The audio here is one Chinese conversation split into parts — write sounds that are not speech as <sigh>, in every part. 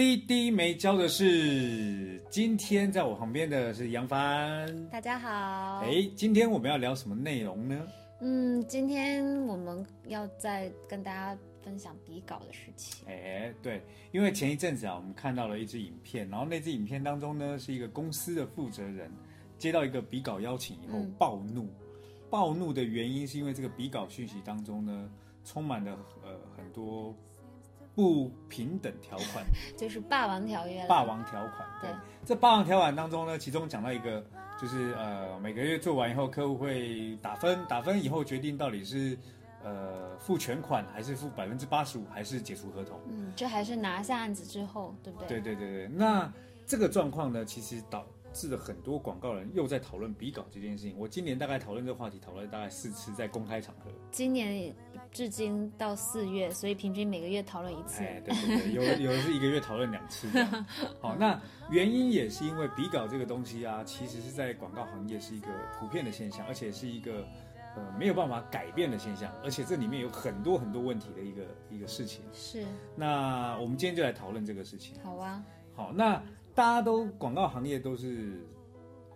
CD 没教的是，今天在我旁边的是杨帆。大家好。哎，今天我们要聊什么内容呢？嗯，今天我们要再跟大家分享比稿的事情。哎，对，因为前一阵子啊，我们看到了一支影片，然后那支影片当中呢，是一个公司的负责人接到一个比稿邀请以后暴怒，暴怒的原因是因为这个比稿讯息当中呢，充满了呃很多。不平等条款 <laughs> 就是霸王条约。霸王条款，对，这霸王条款当中呢，其中讲到一个，就是呃，每个月做完以后，客户会打分，打分以后决定到底是呃付全款，还是付百分之八十五，还是解除合同。嗯，这还是拿下案子之后，对不对？对对对对。那这个状况呢，其实导致了很多广告人又在讨论比稿这件事情。我今年大概讨论这个话题，讨论大概四次，在公开场合。今年。至今到四月，所以平均每个月讨论一次。哎，对对对，有有的是一个月讨论两次。好，那原因也是因为比稿这个东西啊，其实是在广告行业是一个普遍的现象，而且是一个呃没有办法改变的现象，而且这里面有很多很多问题的一个一个事情。是。那我们今天就来讨论这个事情。好啊。好，那大家都广告行业都是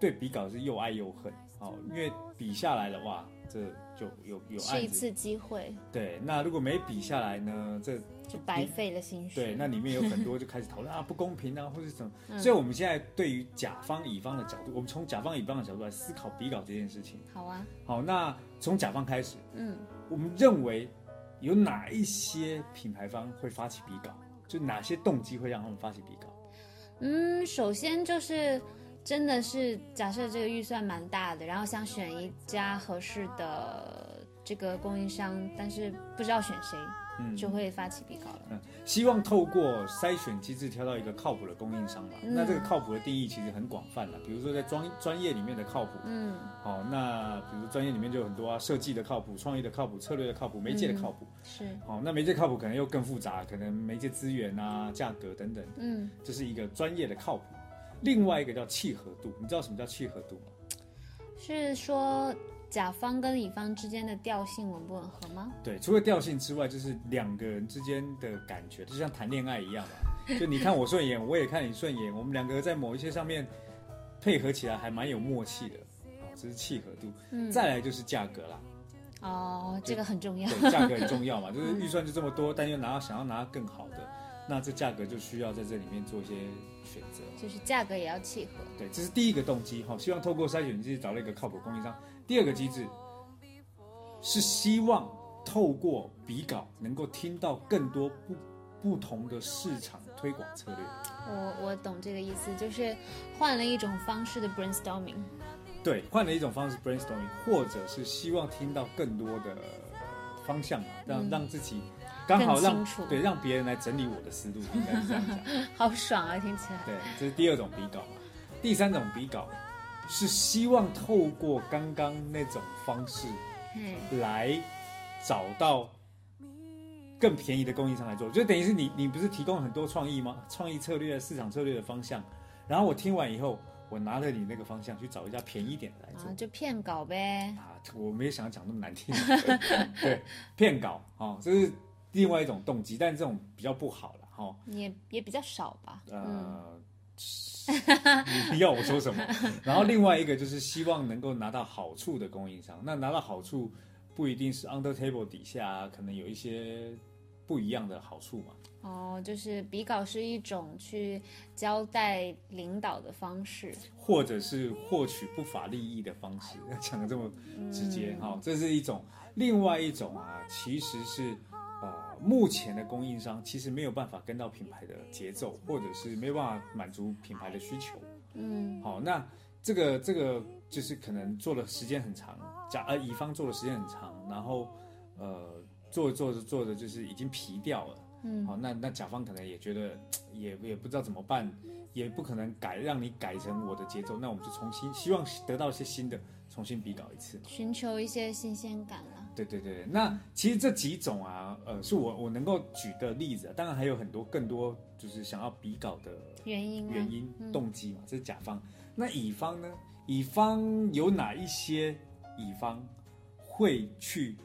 对比稿是又爱又恨。哦，因为比下来的话，这。就有有是一次机会，对。那如果没比下来呢？这就白费了心血。对，那里面有很多就开始讨论 <laughs> 啊，不公平啊，或者什么。所以我们现在对于甲方乙方的角度，我们从甲方乙方的角度来思考比稿这件事情。好啊。好，那从甲方开始，嗯，我们认为有哪一些品牌方会发起比稿？就哪些动机会让他们发起比稿？嗯，首先就是。真的是假设这个预算蛮大的，然后想选一家合适的这个供应商，但是不知道选谁，嗯，就会发起比稿了。嗯，希望透过筛选机制挑到一个靠谱的供应商嘛。那这个靠谱的定义其实很广泛了，比如说在专专业里面的靠谱，嗯，好，那比如专业里面就有很多啊，设计的靠谱、创意的靠谱、策略的靠谱、媒介的靠谱，是，好，那媒介靠谱可能又更复杂，可能媒介资源啊、价格等等，嗯，这是一个专业的靠谱。另外一个叫契合度，你知道什么叫契合度吗？是说甲方跟乙方之间的调性吻不吻合吗？对，除了调性之外，就是两个人之间的感觉，就像谈恋爱一样嘛。就你看我顺眼，我也看你顺眼，我们两个在某一些上面配合起来还蛮有默契的，这是契合度。嗯，再来就是价格啦。哦，这个很重要。对，价格很重要嘛，<laughs> 就是预算就这么多，但又拿到想要拿到更好的，那这价格就需要在这里面做一些。选择就是价格也要契合，对，这是第一个动机哈，希望透过筛选机制找到一个靠谱供应商。第二个机制是希望透过比稿能够听到更多不不同的市场推广策略。我我懂这个意思，就是换了一种方式的 brainstorming。对，换了一种方式 brainstorming，或者是希望听到更多的方向，让让自己。刚好让对让别人来整理我的思路，应该是这样讲。<laughs> 好爽啊，听起来。对，这是第二种比稿嘛。第三种比稿是希望透过刚刚那种方式，嗯来找到更便宜的供应商来做，就等于是你你不是提供很多创意吗？创意策略、市场策略的方向，然后我听完以后，我拿着你那个方向去找一家便宜点的来做，就骗稿呗。啊，我没有想讲那么难听。<laughs> 对，骗稿啊，这是。另外一种动机，但是这种比较不好了哈，也也比较少吧。呃，你要我说什么？<laughs> 然后另外一个就是希望能够拿到好处的供应商，那拿到好处不一定是 under table 底下，可能有一些不一样的好处嘛。哦，就是比稿是一种去交代领导的方式，或者是获取不法利益的方式，讲的这么直接哈，这是一种。另外一种啊，其实是。目前的供应商其实没有办法跟到品牌的节奏，或者是没有办法满足品牌的需求。嗯，好，那这个这个就是可能做的时间很长，甲呃乙方做的时间很长，然后呃做着做着做着就是已经疲掉了。嗯，好，那那甲方可能也觉得 <tsk> 也也不知道怎么办，也不可能改让你改成我的节奏，那我们就重新希望得到一些新的，重新比稿一次，寻求一些新鲜感了。对对对，那其实这几种啊，呃，是我我能够举的例子，当然还有很多更多就是想要比稿的原因原因动机嘛，这是甲方。那乙方呢？乙方有哪一些乙方会去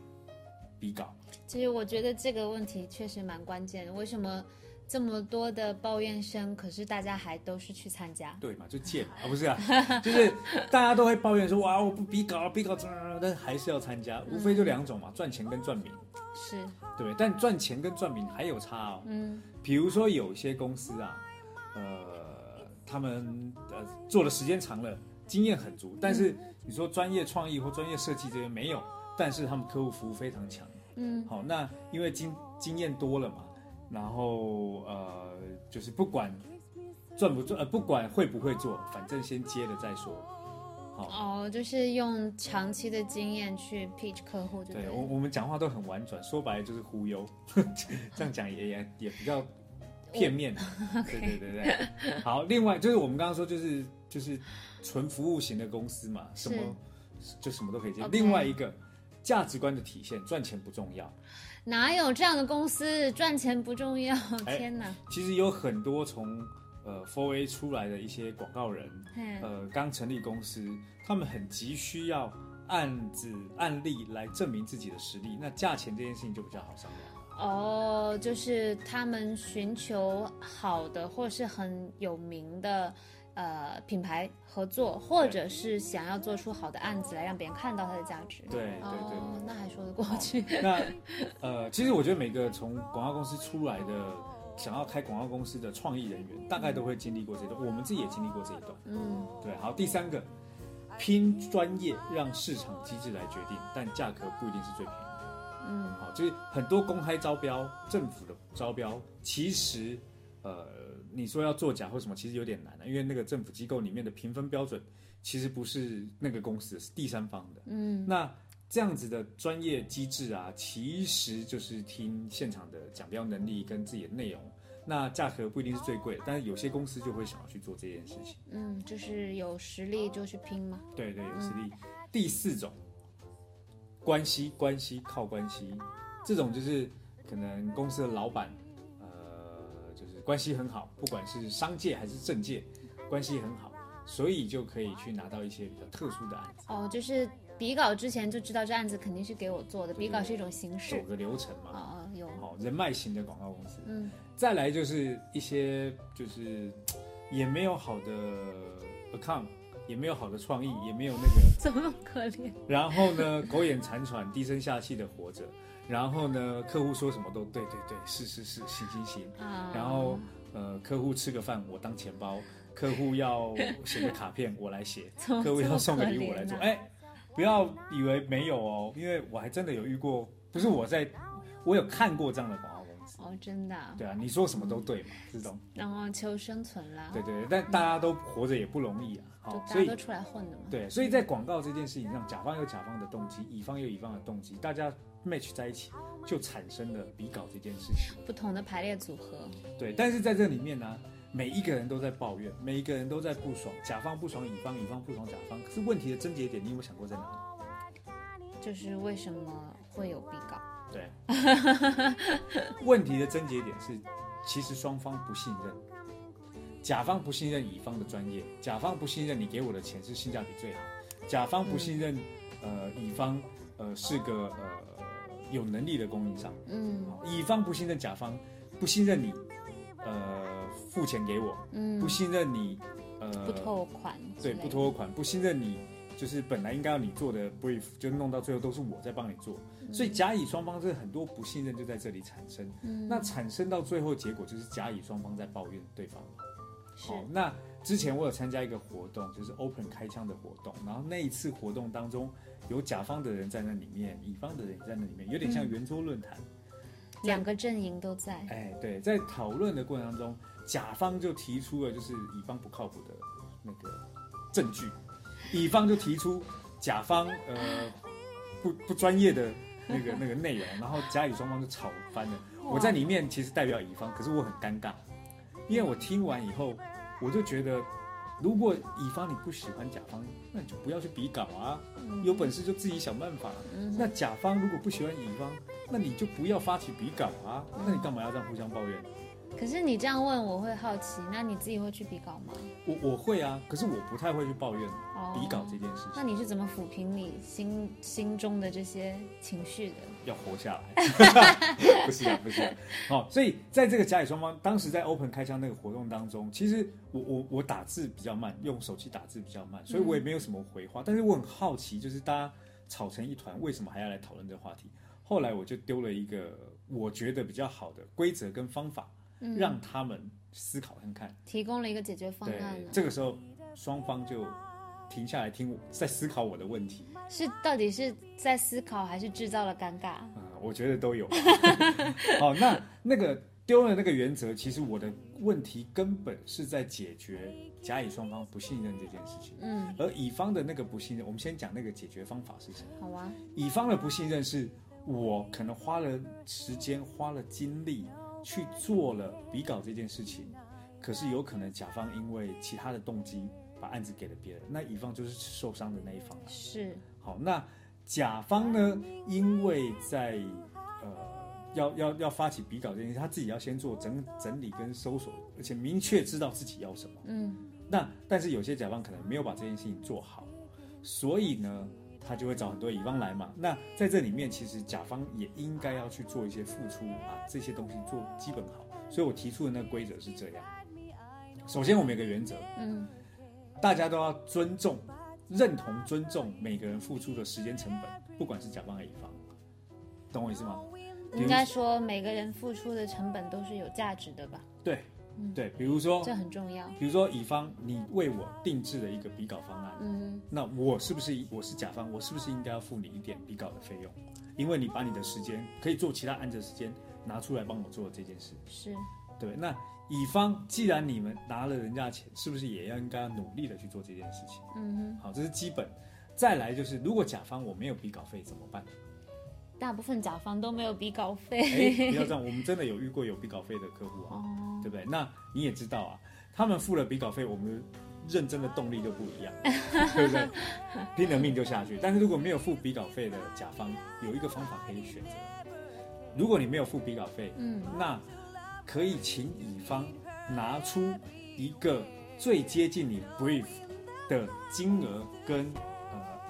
比稿？其实我觉得这个问题确实蛮关键的。为什么这么多的抱怨声，可是大家还都是去参加？对嘛，就贱嘛，啊不是啊，<laughs> 就是大家都会抱怨说哇，我不比稿，比稿怎么但还是要参加，无非就两种嘛，赚钱跟赚名。是，对，但赚钱跟赚名还有差哦。嗯，比如说有些公司啊，呃。他们呃做的时间长了，经验很足，但是你说专业创意或专业设计这些没有，但是他们客户服务非常强。嗯，好，那因为经经验多了嘛，然后呃就是不管赚不赚，呃不管会不会做，反正先接了再说。好哦，就是用长期的经验去 pitch 客户，对我我们讲话都很婉转，说白了就是忽悠，<laughs> 这样讲也也也比较。片面，<laughs> 对对对对，好。另外就是我们刚刚说，就是就是纯服务型的公司嘛，什么就什么都可以接。另外一个价值观的体现，赚钱不重要。哪有这样的公司？赚钱不重要？天哪！其实有很多从呃 Four A 出来的一些广告人，呃，刚成立公司，他们很急需要案子案例来证明自己的实力，那价钱这件事情就比较好商量。哦，就是他们寻求好的或是很有名的，呃，品牌合作，或者是想要做出好的案子来让别人看到它的价值。对对对，那还说得过去。那呃，其实我觉得每个从广告公司出来的，想要开广告公司的创意人员，大概都会经历过这段。我们自己也经历过这一段。嗯，对。好，第三个，拼专业让市场机制来决定，但价格不一定是最便宜的。嗯，好，就是很多公开招标，政府的招标，其实，呃，你说要作假或什么，其实有点难的，因为那个政府机构里面的评分标准，其实不是那个公司，是第三方的。嗯，那这样子的专业机制啊，其实就是听现场的讲标能力跟自己的内容，那价格不一定是最贵，但是有些公司就会想要去做这件事情。嗯，就是有实力就去拼嘛。对对，有实力。第四种。关系关系靠关系，这种就是可能公司的老板，关系很好，不管是商界还是政界，关系很好，所以就可以去拿到一些比较特殊的案子。哦，就是比稿之前就知道这案子肯定是给我做的，比稿是一种形式，走个流程嘛。啊啊，有。好，人脉型的广告公司。嗯。再来就是一些就是也没有好的 account。也没有好的创意，也没有那个，<laughs> 怎么可怜？然后呢，苟延残喘、低声下气的活着。然后呢，客户说什么都对对对，是是是，行行行。然后呃，客户吃个饭我当钱包，客户要写个卡片 <laughs> 我来写，客户要送个礼物我来做。哎，不要以为没有哦，因为我还真的有遇过，不是我在，我有看过这样的。哦，真的。对啊，你说什么都对嘛，这种。然后求生存啦。对对，但大家都活着也不容易啊，好，所以都出来混的嘛。对，所以在广告这件事情上，甲方有甲方的动机，乙方有乙方的动机，大家 match 在一起，就产生了比稿这件事情。不同的排列组合。对，但是在这里面呢，每一个人都在抱怨，每一个人都在不爽，甲方不爽乙方，乙方不爽甲方。可是问题的症结点，你有没有想过在哪里？就是为什么会有比稿？对，<laughs> 问题的症结点是，其实双方不信任，甲方不信任乙方的专业，甲方不信任你给我的钱是性价比最好，甲方不信任，呃，乙方，呃，是个呃有能力的供应商，嗯，乙方不信任甲方，不信任你，呃，付钱给我，嗯，不信任你，呃，不拖款，对，不拖款，不信任你。就是本来应该要你做的 brief，就弄到最后都是我在帮你做，所以甲乙双方这很多不信任就在这里产生。那产生到最后结果就是甲乙双方在抱怨对方。好，那之前我有参加一个活动，就是 open 开枪的活动，然后那一次活动当中有甲方的人在那里面，乙方的人也在那里面，有点像圆桌论坛，两个阵营都在。哎，对，在讨论的过程当中，甲方就提出了就是乙方不靠谱的那个证据。乙方就提出甲方呃不不专业的那个那个内容，然后甲乙双方就吵翻了。我在里面其实代表乙方，可是我很尴尬，因为我听完以后，我就觉得，如果乙方你不喜欢甲方，那你就不要去比稿啊，有本事就自己想办法。那甲方如果不喜欢乙方，那你就不要发起比稿啊，那你干嘛要这样互相抱怨？可是你这样问，我会好奇，那你自己会去比稿吗？我我会啊，可是我不太会去抱怨比稿这件事情。那你是怎么抚平你心心中的这些情绪的？要活下来，<laughs> 不是啊，不是。好，所以在这个甲乙双方当时在 Open 开箱那个活动当中，其实我我我打字比较慢，用手机打字比较慢，所以我也没有什么回话。但是我很好奇，就是大家吵成一团，为什么还要来讨论这个话题？后来我就丢了一个我觉得比较好的规则跟方法。让他们思考看看，提供了一个解决方案。这个时候，双方就停下来听我在思考我的问题。是到底是在思考，还是制造了尴尬？嗯，我觉得都有。<laughs> 好，那那个丢了那个原则，其实我的问题根本是在解决甲乙双方不信任这件事情。嗯，而乙方的那个不信任，我们先讲那个解决方法是什么？好啊。乙方的不信任是我可能花了时间，花了精力。去做了比稿这件事情，可是有可能甲方因为其他的动机把案子给了别人，那乙方就是受伤的那一方。是。好，那甲方呢？因为在呃要要要发起比稿这件事，他自己要先做整整理跟搜索，而且明确知道自己要什么。嗯。那但是有些甲方可能没有把这件事情做好，所以呢？他就会找很多乙方来嘛，那在这里面，其实甲方也应该要去做一些付出啊，这些东西做基本好。所以我提出的那个规则是这样：首先，我们有个原则，嗯，大家都要尊重、认同、尊重每个人付出的时间成本，不管是甲方还是乙方，懂我意思吗？应该说，每个人付出的成本都是有价值的吧？对。对，比如说这很重要。比如说乙方，你为我定制了一个比稿方案，嗯，那我是不是我是甲方，我是不是应该要付你一点比稿的费用？因为你把你的时间可以做其他案子的时间拿出来帮我做这件事，是对。那乙方既然你们拿了人家钱，是不是也要应该努力的去做这件事情？嗯哼，好，这是基本。再来就是，如果甲方我没有比稿费怎么办？大部分甲方都没有比稿费。不要这样，我们真的有遇过有比稿费的客户啊，对不对？那你也知道啊，他们付了比稿费，我们认真的动力就不一样，<laughs> 对不对？拼了命就下去。但是如果没有付比稿费的甲方，有一个方法可以选择。如果你没有付比稿费，嗯，那可以请乙方拿出一个最接近你 brief 的金额跟。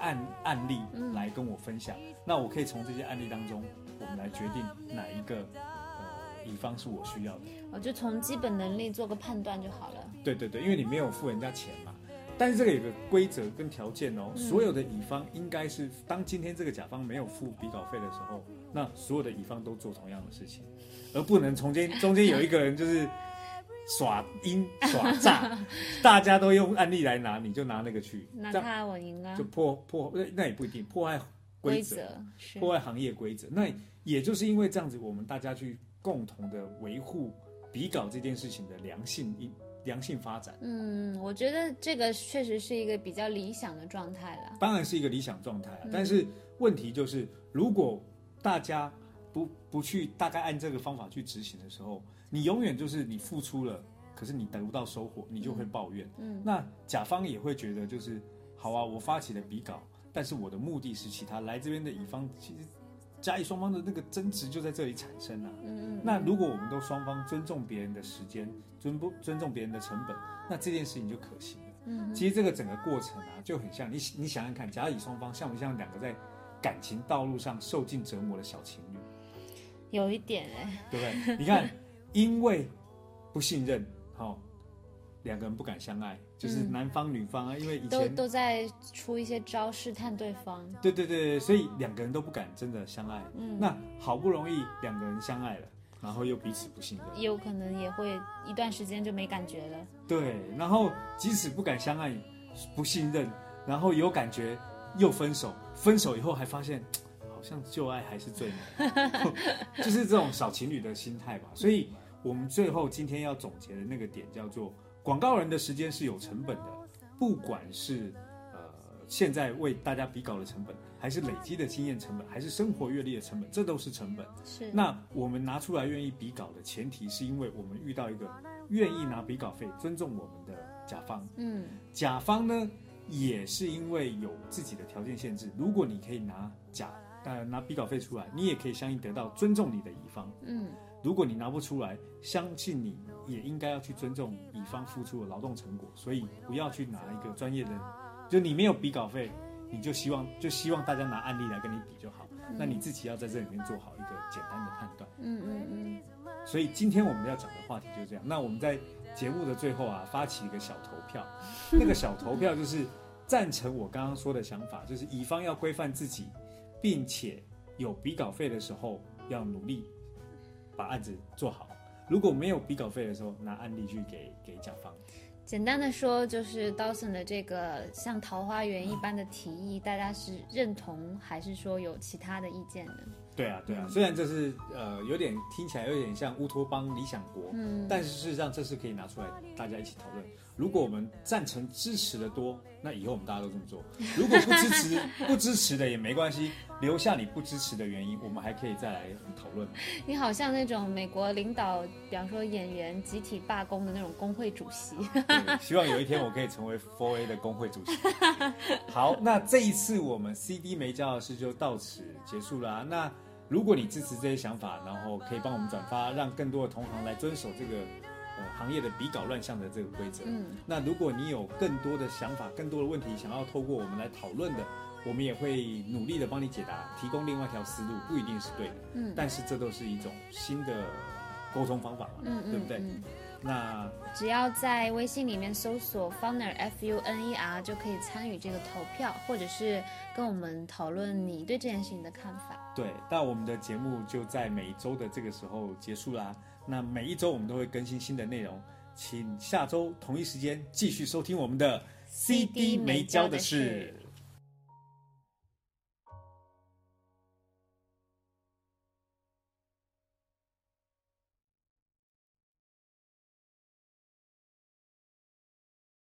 案案例来跟我分享，那我可以从这些案例当中，我们来决定哪一个呃乙方是我需要的。我就从基本能力做个判断就好了。对对对，因为你没有付人家钱嘛。但是这个有个规则跟条件哦，所有的乙方应该是当今天这个甲方没有付比稿费的时候，那所有的乙方都做同样的事情，而不能中间 <laughs> 中间有一个人就是。耍阴耍诈，<laughs> 大家都用案例来拿，你就拿那个去，拿他我赢啊，就破破那也不一定破坏规则，破坏行业规则。那也就是因为这样子，我们大家去共同的维护比稿这件事情的良性一良性发展。嗯，我觉得这个确实是一个比较理想的状态了。当然是一个理想状态啊，但是问题就是，如果大家不不去大概按这个方法去执行的时候。你永远就是你付出了，可是你得不到收获，你就会抱怨。嗯，那甲方也会觉得就是，好啊，我发起了比稿，但是我的目的是其他，来这边的乙方其实甲乙双方的那个争执就在这里产生了。嗯嗯。那如果我们都双方尊重别人的时间，尊不尊重别人的成本，那这件事情就可行了。嗯，其实这个整个过程啊，就很像你你想想看，甲乙双方像不像两个在感情道路上受尽折磨的小情侣？有一点哎，对不对？你看。因为不信任，好，两个人不敢相爱，就是男方女方啊，因为以前都在出一些招试探对方。对对对，所以两个人都不敢真的相爱。嗯，那好不容易两个人相爱了，然后又彼此不信任，有可能也会一段时间就没感觉了。对，然后即使不敢相爱、不信任，然后有感觉又分手，分手以后还发现。好像旧爱还是最美，<laughs> 就是这种小情侣的心态吧。所以，我们最后今天要总结的那个点叫做：广告人的时间是有成本的，不管是呃现在为大家比稿的成本，还是累积的经验成本，还是生活阅历的成本，这都是成本。是。那我们拿出来愿意比稿的前提，是因为我们遇到一个愿意拿比稿费、尊重我们的甲方。嗯。甲方呢，也是因为有自己的条件限制。如果你可以拿甲呃拿比稿费出来，你也可以相应得到尊重你的乙方。嗯。如果你拿不出来，相信你也应该要去尊重乙方付出的劳动成果。所以不要去拿一个专业的。就你没有比稿费，你就希望就希望大家拿案例来跟你比就好。那你自己要在这里面做好一个简单的判断。嗯嗯嗯。所以今天我们要讲的话题就是这样。那我们在节目的最后啊，发起一个小投票。<laughs> 那个小投票就是赞成我刚刚说的想法，就是乙方要规范自己，并且有比稿费的时候要努力把案子做好。如果没有比稿费的时候，拿案例去给给甲方。简单的说，就是 Dawson 的这个像桃花源一般的提议，大家是认同还是说有其他的意见呢？对啊，对啊，虽然这是呃有点听起来有点像乌托邦理想国，嗯，但是事实上这是可以拿出来大家一起讨论。如果我们赞成支持的多，那以后我们大家都这么做。如果不支持 <laughs> 不支持的也没关系，留下你不支持的原因，我们还可以再来讨论。你好像那种美国领导，比方说演员集体罢工的那种工会主席。希望有一天我可以成为 Four A 的工会主席。好，那这一次我们 CD 没教的事就到此结束了。那如果你支持这些想法，然后可以帮我们转发，让更多的同行来遵守这个呃行业的比稿乱象的这个规则。嗯，那如果你有更多的想法、更多的问题想要透过我们来讨论的，我们也会努力的帮你解答，提供另外一条思路，不一定是对的。嗯，但是这都是一种新的沟通方法嘛，嗯对不对？那只要在微信里面搜索 Funner F U N E R 就可以参与这个投票，或者是跟我们讨论你对这件事情的看法。对，那我们的节目就在每周的这个时候结束啦。那每一周我们都会更新新的内容，请下周同一时间继续收听我们的 CD 没教的事。